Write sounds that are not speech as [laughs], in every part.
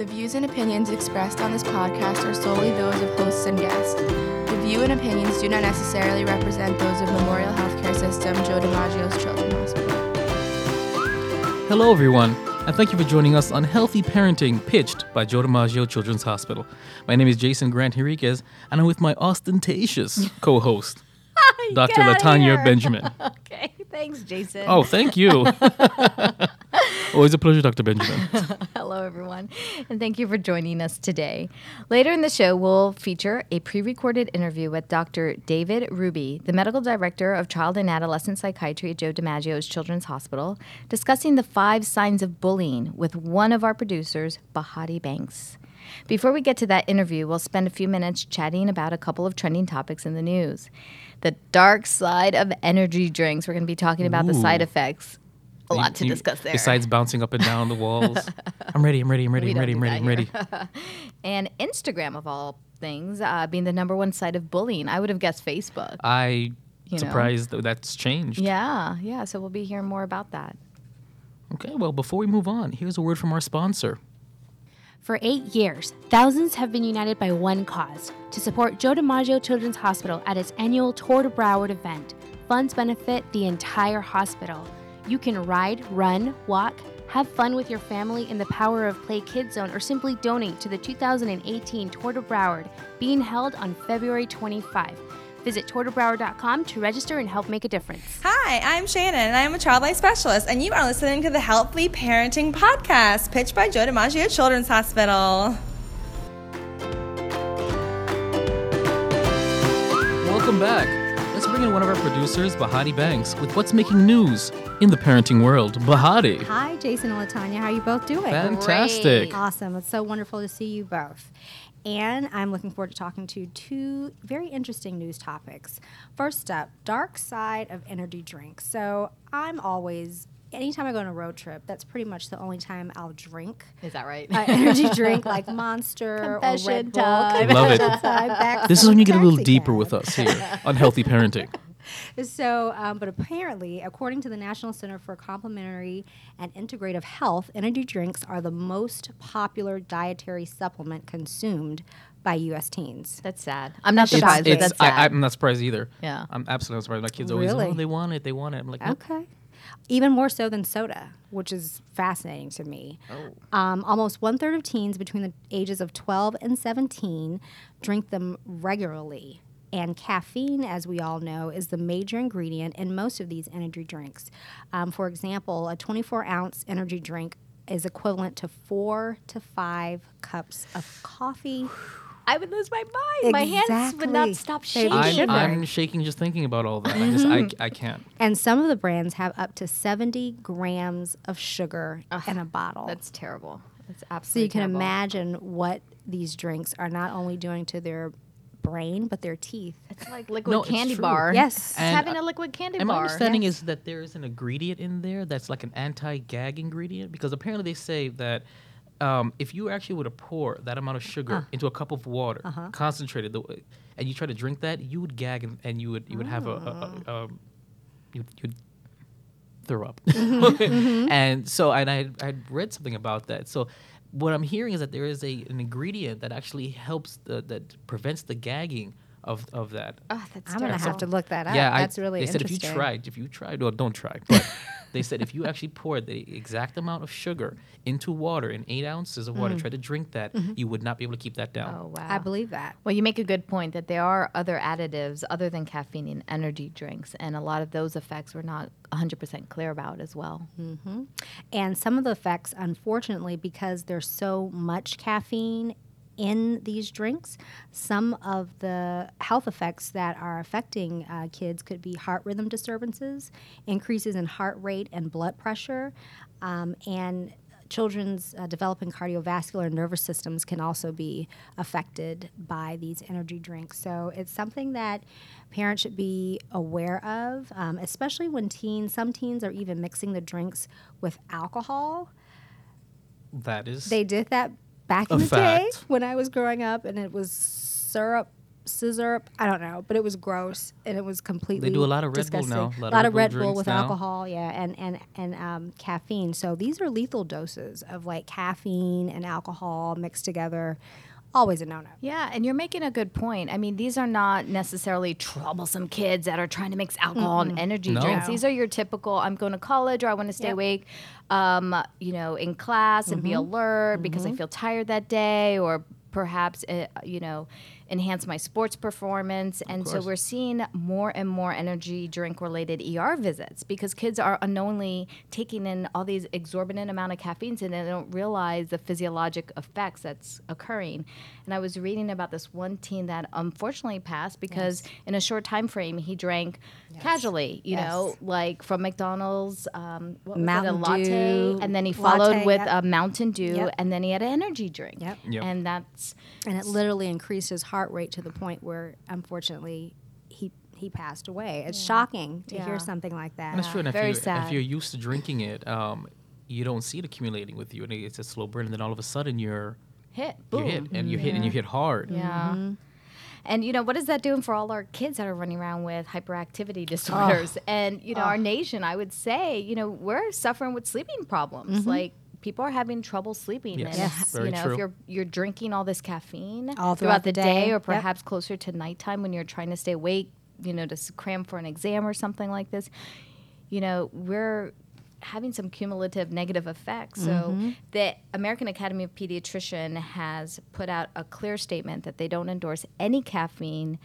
The views and opinions expressed on this podcast are solely those of hosts and guests. The view and opinions do not necessarily represent those of Memorial Healthcare System, Joe DiMaggio's Children's Hospital. Hello, everyone, and thank you for joining us on Healthy Parenting, pitched by Joe DiMaggio Children's Hospital. My name is Jason Grant Henriquez, and I'm with my ostentatious [laughs] co-host, Dr. Latanya. Benjamin. [laughs] Okay, thanks, Jason. Oh, thank you. [laughs] Always a pleasure, Dr. Benjamin. [laughs] hello, everyone, and thank you for joining us today. Later in the show, we'll feature a pre recorded interview with Dr. David Ruby, the medical director of child and adolescent psychiatry at Joe DiMaggio's Children's Hospital, discussing the five signs of bullying with one of our producers, Bahati Banks. Before we get to that interview, we'll spend a few minutes chatting about a couple of trending topics in the news. The dark side of energy drinks. We're going to be talking about the side effects. A lot to You- discuss there. Besides bouncing up and down the walls. [laughs] I'm ready, I'm ready, I'm ready, I'm ready, I'm ready, I'm ready. and Instagram of all things uh, being the number one site of bullying. I would have guessed Facebook. I You know? surprised that that's changed. yeah, yeah. So we'll be hearing more about that. Okay, well, before we move on, here's a word from our sponsor. For eight years, thousands have been united by one cause to support Joe DiMaggio Children's Hospital at its annual Tour de Broward event. Funds benefit the entire hospital. You can ride, run, walk, have fun with your family in the Power of Play Kids Zone, or simply donate to the 2018 Tour de Broward being held on February 25. Visit tourdebroward.com to register and help make a difference. Hi, I'm Shannon, and I'm a child life specialist, and you are listening to the Healthy Parenting Podcast, pitched by Joe DiMaggio Children's Hospital. Welcome back. Bring in one of our producers, Bahati Banks, with what's making news in the parenting world. Bahati. Hi, Jason and Latanya. How are you both doing? Fantastic. Awesome. It's so wonderful to see you both. And I'm looking forward to talking to two very interesting news topics. First up, dark side of energy drinks. So I'm always, anytime I go on a road trip, that's pretty much the only time I'll drink Is that right? an energy [laughs] drink like Monster or Red Bull. time. Love it. Time, back This is when you get a little deeper cab. with us here [laughs] on Healthy Parenting. So, um, but apparently, according to the National Center for Complementary and Integrative Health, energy drinks are the most popular dietary supplement consumed by U.S. teens. That's sad. I'm not It's- surprised, but It's, that's sad. I, I'm not surprised either. Yeah. I'm absolutely not surprised. My kids always, Really? oh, they want it, they want it. I'm like, nope. Even more so than soda, which is fascinating to me. Oh. Um, almost one third of teens between the ages of 12 and 17 drink them regularly. And caffeine, as we all know, is the major ingredient in most of these energy drinks. Um, for example, a 24 ounce energy drink is equivalent to four to five cups of coffee. I would lose my mind. My hands would not stop shaking. I'm. I'm shaking just thinking about all that. I just, I, Mm-hmm. I can't. And some of the brands have up to 70 grams of sugar in a bottle. That's terrible. That's absolutely. So you can terrible. imagine what these drinks are not only doing to their brain but their teeth. It's like liquid No, candy bar. Yes. And, having a liquid candy And my understanding Yes. is that there is an ingredient in there that's like an anti-gag ingredient because apparently they say that um, if you actually were to pour that amount of sugar uh. into a cup of water, uh-huh. concentrated, the, and you try to drink that, you would gag and, and you would you would have a, a, a, ah. um, you you'd throw up. Mm-hmm. [laughs] Mm-hmm. and so, and I I read something about that. So. What I'm hearing is that there is a an ingredient that actually helps the, that prevents the gagging of, of that. oh, that's I'm gonna have to look that up. Yeah, I- That's really they said interesting. if you tried, if you tried, well, don't try. But [laughs] they said if you actually poured the exact amount of sugar into water in eight ounces of water, mm-hmm. try to drink that, mm-hmm. you would not be able to keep that down. Oh wow. I believe that. Well, you make a good point that there are other additives other than caffeine in energy drinks, and a lot of those effects we're not 100% clear about as well. Mm-hmm. And some of the effects, unfortunately, because there's so much caffeine in these drinks, some of the health effects that are affecting uh, kids could be heart rhythm disturbances, increases in heart rate and blood pressure, um, and children's uh, developing cardiovascular and nervous systems can also be affected by these energy drinks. So it's something that parents should be aware of, um, especially when teens, some teens are even mixing the drinks with alcohol. That is They did that back in the day fact. when I was growing up, and it was syrup scissor. I don't know, but it was gross and it was completely. They do a lot of Red Bull now, A lot, of Red Bull with now. alcohol, yeah, and and and um, caffeine. So these are lethal doses of like caffeine and alcohol mixed together. Always a no no. Yeah, and you're making a good point. I mean, these are not necessarily troublesome kids that are trying to mix alcohol and energy No. drinks. These are your typical I'm going to college or I want to stay Yep. awake um, you know, in class and be alert because I feel tired that day or perhaps uh, you know, enhance my sports performance. And so we're seeing more and more energy drink related ER visits because kids are unknowingly taking in all these exorbitant amount of caffeines and they don't realize the physiologic effects that's occurring. And I was reading about this one teen that unfortunately passed because in a short time frame he drank casually, you know, like from McDonald's, um, what was it, Mountain a latte, Dew, and then he followed latte, with yep. a Mountain Dew, Yep. and then he had an energy drink. Yep. Yep. And that's and it literally increased his heart rate to the point where unfortunately he he passed away. It's shocking to Yeah. hear something like that. And it's true. And if, very you, sad. if you're used to drinking it, um, you don't see it accumulating with you, and it's a slow burn. And then all of a sudden, you're hit. you Boom. hit, and you hit, and you hit hard. Yeah. Mm-hmm. And you know what is that doing for all our kids that are running around with hyperactivity Oh. disorders? And you know our nation, I would say, you know, we're suffering with sleeping problems. Like people are having trouble sleeping. Yes. And Yes. Very you know, true. if you're you're drinking all this caffeine All throughout the the day, day. or Yep. perhaps closer to nighttime when you're trying to stay awake, you know, to cram for an exam or something like this, you know, we're having some cumulative negative effects. So mm-hmm. the American Academy of Pediatrician has put out a clear statement that they don't endorse any caffeine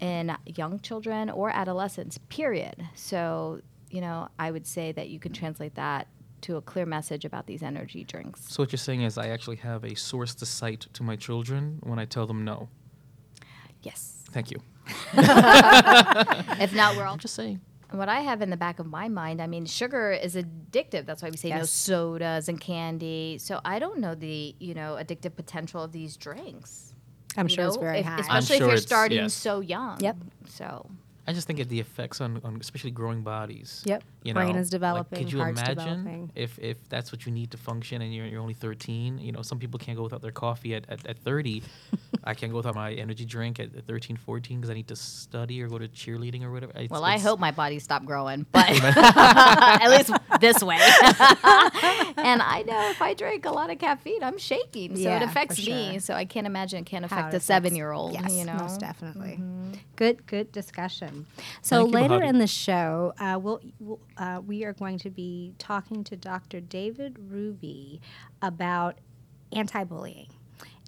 in young children or adolescents, period. So, you know, I would say that you can translate that to a clear message about these energy drinks. So what you're saying is, I actually have a source to cite to my children when I tell them no. Yes. Thank you. [laughs] If not, we're all I'm just saying. what I have in the back of my mind, I mean, sugar is addictive. That's why we say no sodas and candy. So I don't know the you know addictive potential of these drinks. I'm you sure it's very if- high. especially sure if you're starting yes. so young. Yep. So I just think of the effects on, on especially growing bodies. Yep. You Brain know, is developing, Like, could you heart's imagine developing. if if that's what you need to function and you're, you're only 13? You know, some people can't go without their coffee at, at, at 30. [laughs] I can't go without my energy drink at 13, 14 because I need to study or go to cheerleading or whatever. It's- well, I hope my body stopped growing, [laughs] but [laughs] at least this way. and I know if I drink a lot of caffeine, I'm shaking, so Yeah, it for affects me. So I can't imagine it can't affect it a seven-year-old. Yes, you know, most definitely. Mm-hmm. Good, good discussion. So Thank later Bahati. in the show, uh, we'll, we'll, uh, we are going to be talking to Dr. David Ruby about anti-bullying,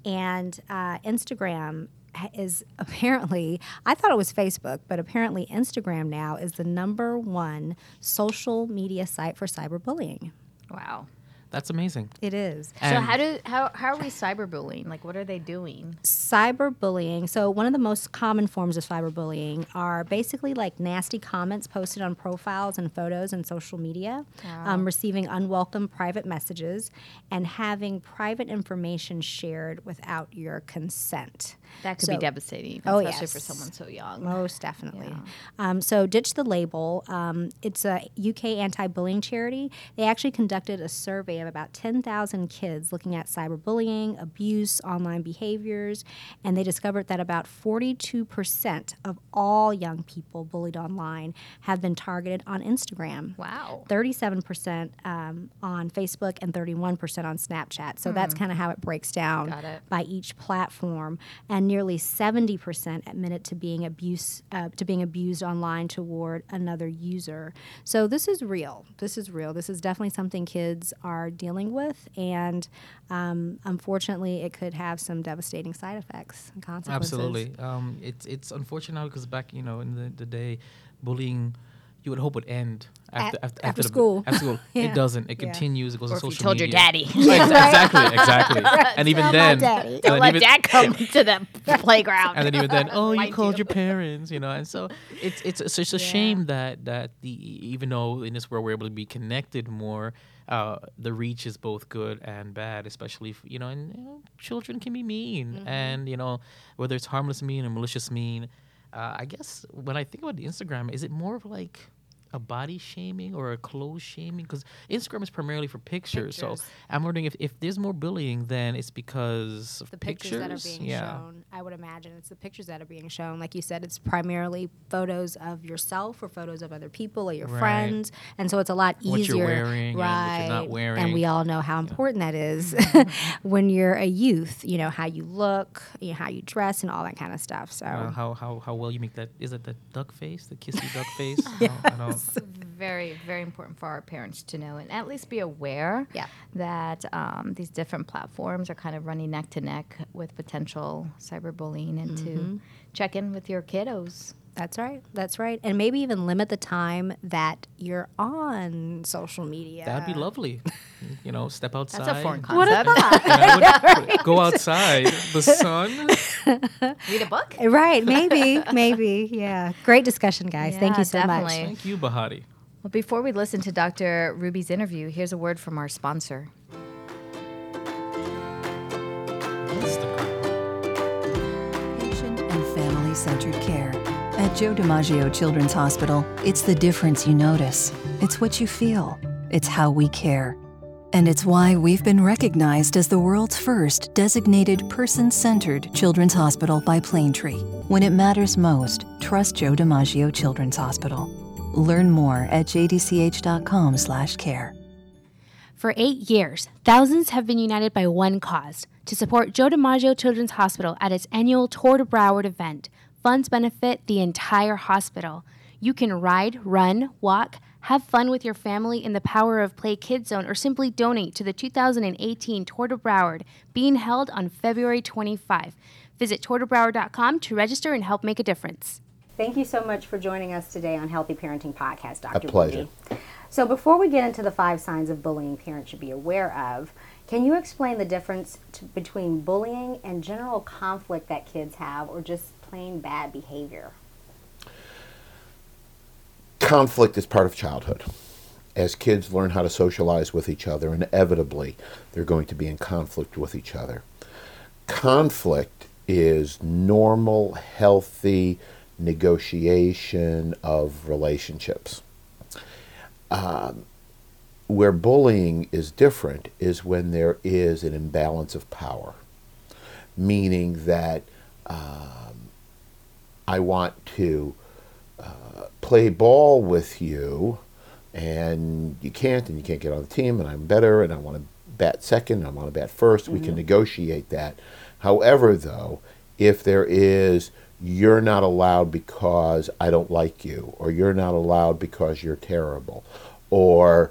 and uh, Instagram is [laughs] apparently I thought it was Facebook, but apparently Instagram now is the number one social media site for cyberbullying. wow. That's amazing. It is. So how do how how are we cyberbullying? Like, what are they doing? cyberbullying. So one of the most common forms of cyberbullying are basically like nasty comments posted on profiles and photos and social media, um, receiving unwelcome private messages, and having private information shared without your consent. That could So- be devastating, Oh, especially for someone so young. Most definitely. Um, so, Ditch the Label. Um, it's a UK anti-bullying charity. They actually conducted a survey of about 10,000 kids looking at cyberbullying, abuse, online behaviors, and they discovered that about 42% of all young people bullied online have been targeted on Instagram. Wow. 37% um, on Facebook and 31% on Snapchat. So that's kind of how it breaks down it. by each platform. And nearly 70% admitted to being abuse uh, to being abused online toward another user. So this is real. This is real. This is definitely something kids are dealing with, and um, unfortunately, it could have some devastating side effects and consequences. Absolutely. Um, it's it's unfortunate because back you know in the, the day, bullying, you would hope would end after At- after, after the- school. After school, [laughs] Yeah. it doesn't. It Yeah. continues. It goes Or to if you social told your daddy. [laughs] Ex- exactly, [laughs] exactly. and even Tell then, daddy. and Don't then let even- dad come to the playground. and then even then, oh, you called you. your parents, you know, and so it's it's it's just a shame that that the even though in this world we're able to be connected more, uh, the reach is both good and bad, especially if, you know, and you know, children can be mean, and you know whether it's harmless mean or malicious mean. Uh, I guess when I think about the Instagram, is it more of like a body shaming or a clothes shaming? Because Instagram is primarily for pictures. So I'm wondering if, if there's more bullying, then it's because of the pictures, that are being yeah. shown. I would imagine it's the pictures that are being shown. Like you said, it's primarily photos of yourself or photos of other people or your Right. friends, and so it's a lot easier. What you're wearing and what right? you're not And we all know how important that is Mm-hmm. [laughs] when you're a youth. You know how you look, you know how you dress, and all that kind of stuff. So Uh, how, how how well you make that? Is it the duck face, the kissy duck face? [laughs] I don't- I don't- very, very important for our parents to know and at least be aware Yeah. that um, these different platforms are kind of running neck to neck with potential cyberbullying and to check in with your kiddos. That's right. That's right. And maybe even limit the time that you're on social media. That'd be lovely. [laughs] You know, step outside. That's a foreign What a concept. thought. Yeah, I go outside. The sun. [laughs] Read a book. right. Maybe. [laughs] Maybe. Yeah. Great discussion, guys. Thank you so definitely. much. Thank you, Bahati. Well, before we listen to Dr. Ruby's interview, here's a word from our sponsor. Patient and family centered care. At Joe DiMaggio Children's Hospital, it's the difference you notice. It's what you feel. It's how we care. And it's why we've been recognized as the world's first designated person centered children's hospital by Planetree. When it matters most, trust Joe DiMaggio Children's Hospital. Learn more at jdch.com/care. For eight years, thousands have been united by one cause to support Joe DiMaggio Children's Hospital at its annual Tour de Broward event. Funds benefit the entire hospital. You can ride, run, walk, have fun with your family in the Power of Play Kids Zone, or simply donate to the 2018 Tour de Broward being held on February 25. Visit tourdebroward.com to register and help make a difference. Thank you so much for joining us today on Healthy Parenting Podcast, Dr. A pleasure. Ruby. So, before we get into the five signs of bullying parents should be aware of, can you explain the difference to, between bullying and general conflict that kids have, or just plain bad behavior? Conflict is part of childhood. As kids learn how to socialize with each other, inevitably they're going to be in conflict with each other. Conflict is normal, healthy negotiation of relationships. Um, where bullying is different is when there is an imbalance of power, meaning that um, I want to uh, play ball with you and you can't and you can't get on the team and I'm better and I want to bat second and I want to bat 1st we can negotiate that. However, though, if there is you're not allowed because I don't like you or you're not allowed because you're terrible or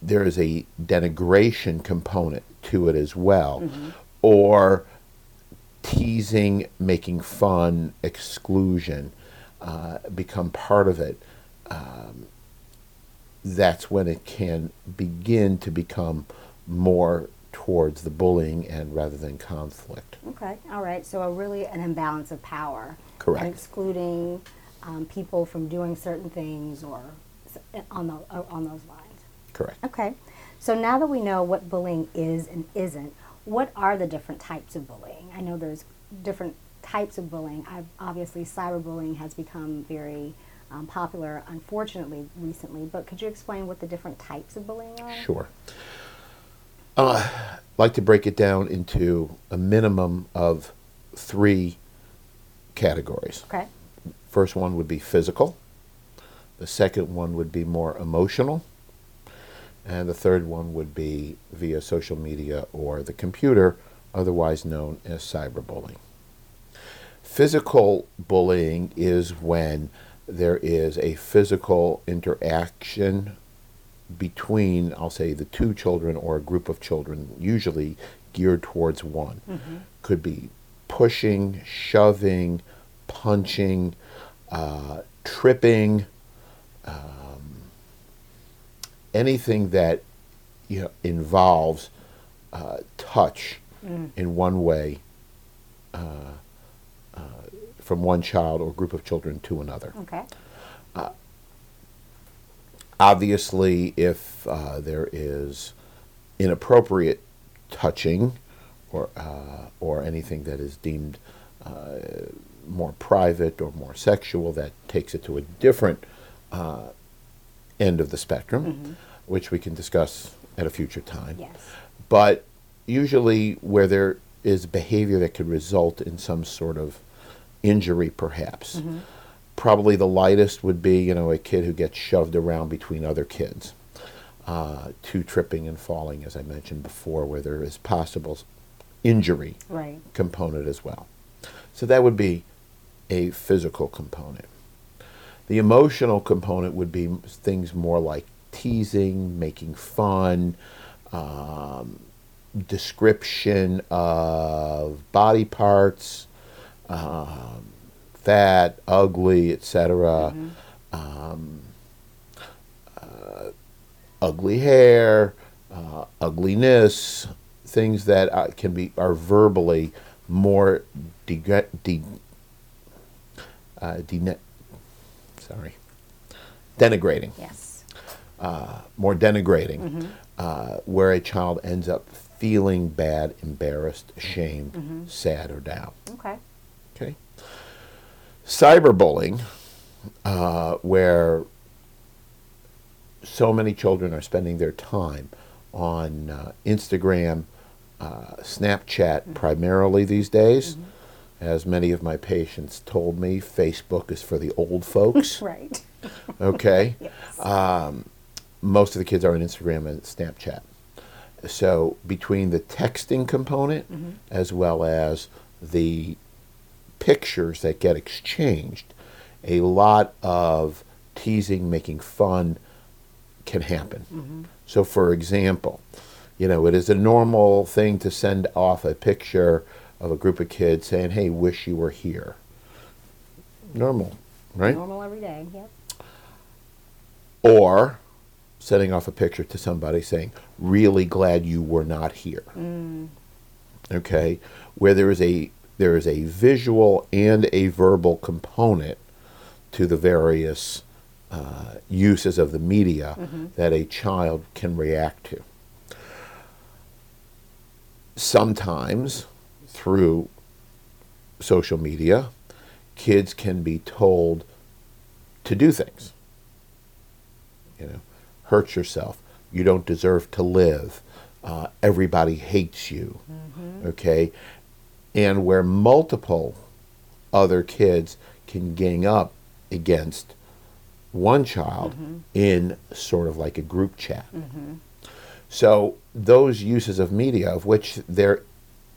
there is a denigration component to it as well or teasing, making fun, exclusion uh, become part of it, um, that's when it can begin to become more towards the bullying and rather than conflict. Okay, all right. So, a really an imbalance of power. Correct. And excluding um, people from doing certain things or on, the, uh, on those lines. Correct. Okay. So now that we know what bullying is and isn't, what are the different types of bullying? I know there's different types of bullying. I've, obviously, cyberbullying has become very um, popular, unfortunately, recently. But could you explain what the different types of bullying are? Sure. Uh, I'd like to break it down into a minimum of three categories. Okay. First one would be physical. The second one would be more emotional. And the third one would be via social media or the computer, otherwise known as cyberbullying. Physical bullying is when there is a physical interaction between, I'll say, the two children or a group of children, usually geared towards one. Could be pushing, shoving, punching, uh, tripping, um, anything that you know, involves uh, touch in one way uh, uh, from one child or group of children to another. Okay. Obviously, if uh, there is inappropriate touching or uh, or anything that is deemed uh, more private or more sexual, that takes it to a different uh, end of the spectrum, which we can discuss at a future time. Yes. But usually, where there is behavior that could result in some sort of injury, perhaps. Probably the lightest would be, you know, a kid who gets shoved around between other kids, uh, to tripping and falling, as I mentioned before, where there is possible injury Right. component as well. So that would be a physical component. The emotional component would be things more like teasing, making fun, um, description of body parts, um, fat, ugly, etc. Um, uh, ugly hair, uh, ugliness, things that uh, can be are verbally more de- de- uh, dene- sorry denigrating Yes. uh, more denigrating, uh, where a child ends up feeling bad, embarrassed, ashamed, sad, or down. Okay. Cyberbullying, uh, where so many children are spending their time on uh, Instagram, uh, Snapchat primarily these days. As many of my patients told me, Facebook is for the old folks. [laughs] Right. Okay. [laughs] Yes. Um, most of the kids are on Instagram and Snapchat. So between the texting component as well as the pictures that get exchanged, a lot of teasing, making fun can happen. Mm-hmm. So, for example, you know, it is a normal thing to send off a picture of a group of kids saying, "Hey, wish you were here." Normal, right? Normal every day. Yep. or sending off a picture to somebody saying, "Really glad you were not here." Mm. Okay, where there is a there is a visual and a verbal component to the various uh, uses of the media that a child can react to. Sometimes through social media, kids can be told to do things you know, hurt yourself. You don't deserve to live. Uh, everybody hates you. Okay? And where multiple other kids can gang up against one child mm-hmm. in sort of like a group chat. Mm-hmm. So, those uses of media, of which there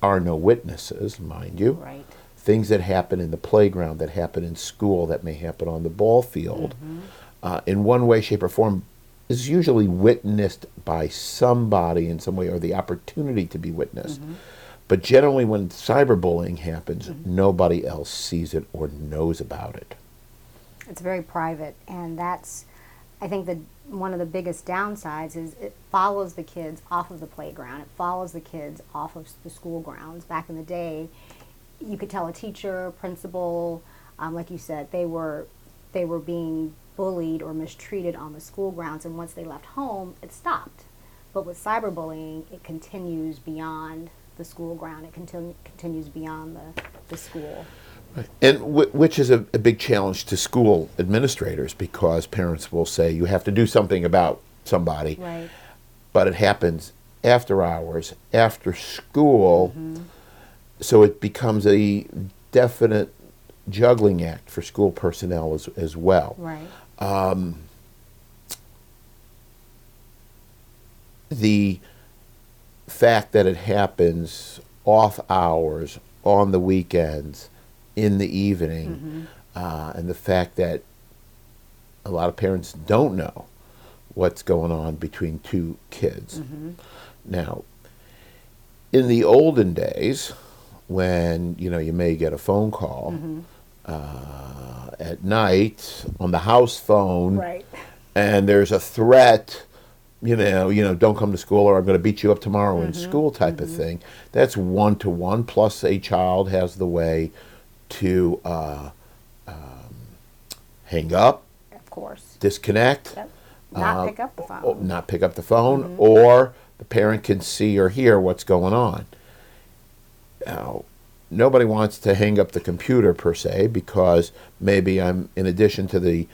are no witnesses, mind you, Right. things that happen in the playground, that happen in school, that may happen on the ball field, mm-hmm. uh, in one way, shape, or form, is usually witnessed by somebody in some way, or the opportunity to be witnessed. But generally, when cyberbullying happens, nobody else sees it or knows about it. It's very private, and that's, I think, the one of the biggest downsides is it follows the kids off of the playground. It follows the kids off of the school grounds. Back in the day, you could tell a teacher, principal, um, like you said, they were they were being bullied or mistreated on the school grounds, and once they left home, it stopped. But with cyberbullying, it continues beyond the school ground. It continu- continues beyond the, the school. And w- which is a, a big challenge to school administrators because parents will say you have to do something about somebody, Right. but it happens after hours, after school, mm-hmm. so it becomes a definite juggling act for school personnel as, as well. Right. Um, the fact that it happens off hours, on the weekends, in the evening, uh, and the fact that a lot of parents don't know what's going on between two kids. Now, in the olden days, when you know you may get a phone call uh, at night on the house phone, Right. and there's a threat, you know, you know, don't come to school or I'm going to beat you up tomorrow in school type of thing. That's one to one. Plus, a child has the way to uh, um, hang up, Of course. disconnect, Yep. Not Uh, pick up the phone. or not pick up the phone, or the parent can see or hear what's going on. Now, nobody wants to hang up the computer per se because maybe I'm, in addition to the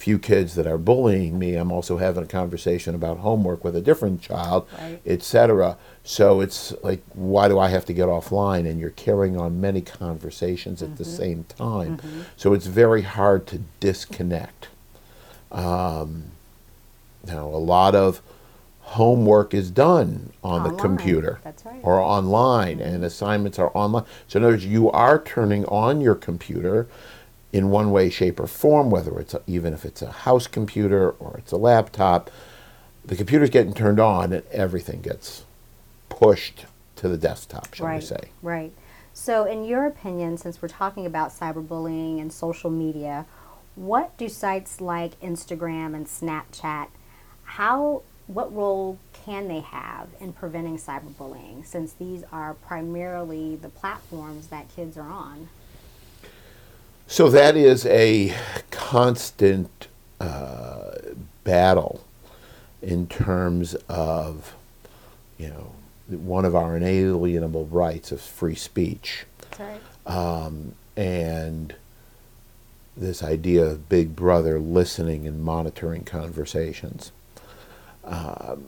few kids that are bullying me, I'm also having a conversation about homework with a different child, Right. etc. So it's like, why do I have to get offline? And you're carrying on many conversations at the mm-hmm. same time. Mm-hmm. So it's very hard to disconnect. Um, now, a lot of homework is done on the computer right. or online, and mm-hmm. assignments are online. So, in other words, you are turning on your computer in one way, shape, or form, whether it's a, even if it's a house computer or it's a laptop. The computer's getting turned on, and everything gets pushed to the desktop, shall we say? Right. So, in your opinion, since we're talking about cyberbullying and social media, what do sites like Instagram and Snapchat, how, what role can they have in preventing cyberbullying since these are primarily the platforms that kids are on? So that is a constant uh, battle in terms of, you know, one of our inalienable rights of free speech. Right. Um, and this idea of Big Brother listening and monitoring conversations um,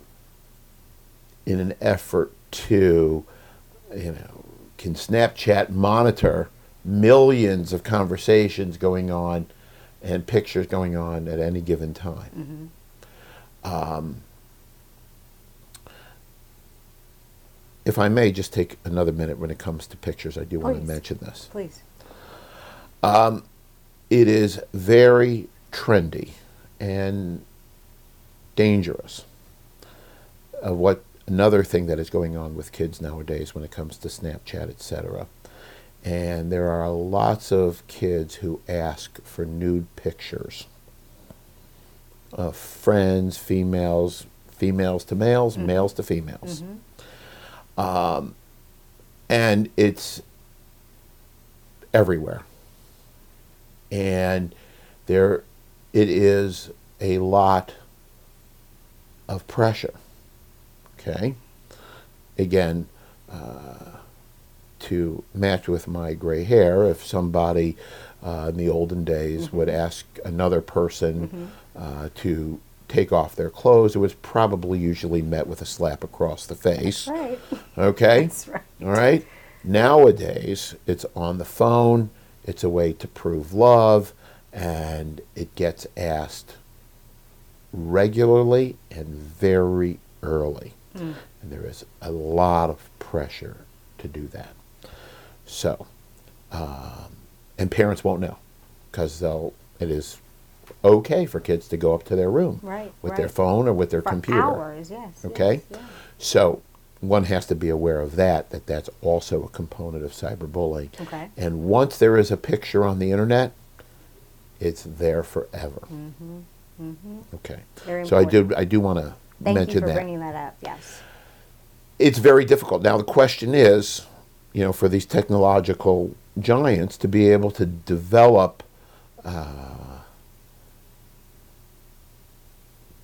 in an effort to, you know, can Snapchat monitor millions of conversations going on and pictures going on at any given time? Mm-hmm. Um, if I may just take another minute when it comes to pictures, I do want to mention this. Please. Um, it is very trendy and dangerous. Of what another thing that is going on with kids nowadays when it comes to Snapchat, etc. And there are lots of kids who ask for nude pictures of friends, females, females to males, males to females. Um, and it's everywhere. And there it is a lot of pressure. Okay? Again, uh, to match with my gray hair, if somebody uh, in the olden days would ask another person uh, to take off their clothes, it was probably usually met with a slap across the face. Right. Okay? [laughs] That's right. All right? Nowadays, it's on the phone, it's a way to prove love, and it gets asked regularly and very early. And there is a lot of pressure to do that. So, um, and parents won't know because they'll, it is okay for kids to go up to their room Right, with their phone or with their For computer. hours, yes. Okay? yes, yeah. So one has to be aware of that, that that's also a component of cyberbullying. Okay. And once there is a picture on the internet, it's there forever. Okay. Mm-hmm. Very so I do. I do want to mention that. Thank you for that. bringing that up. Yes. It's very difficult. Now the question is, you know, for these technological giants to be able to develop uh,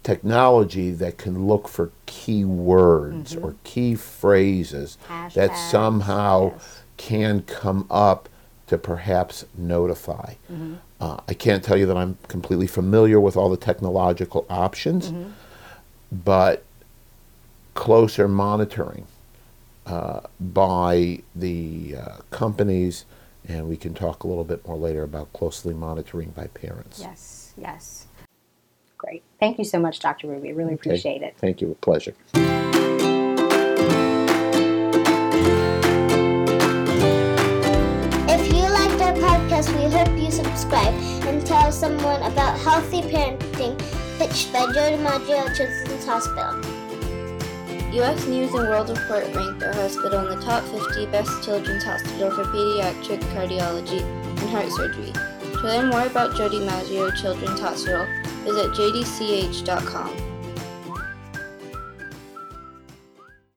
technology that can look for key words or key phrases that Mm-hmm. Somehow yes. can come up to perhaps notify. Mm-hmm. Uh, I can't tell you that I'm completely familiar with all the technological options, Mm-hmm. but closer monitoring uh, by the uh, companies, and we can talk a little bit more later about closely monitoring by parents. Yes. Yes. Great. Thank you so much, Dr. Ruby. I really Okay. appreciate it. Thank you. A pleasure. If you liked our podcast, we hope you subscribe and tell someone about healthy parenting pitched by Joe DiMaggio Children's Hospital. U.S. News and World Report ranked our hospital in the top 50 best children's hospital for pediatric cardiology and heart surgery. To learn more about Joe DiMaggio Children's Hospital, visit jdch.com.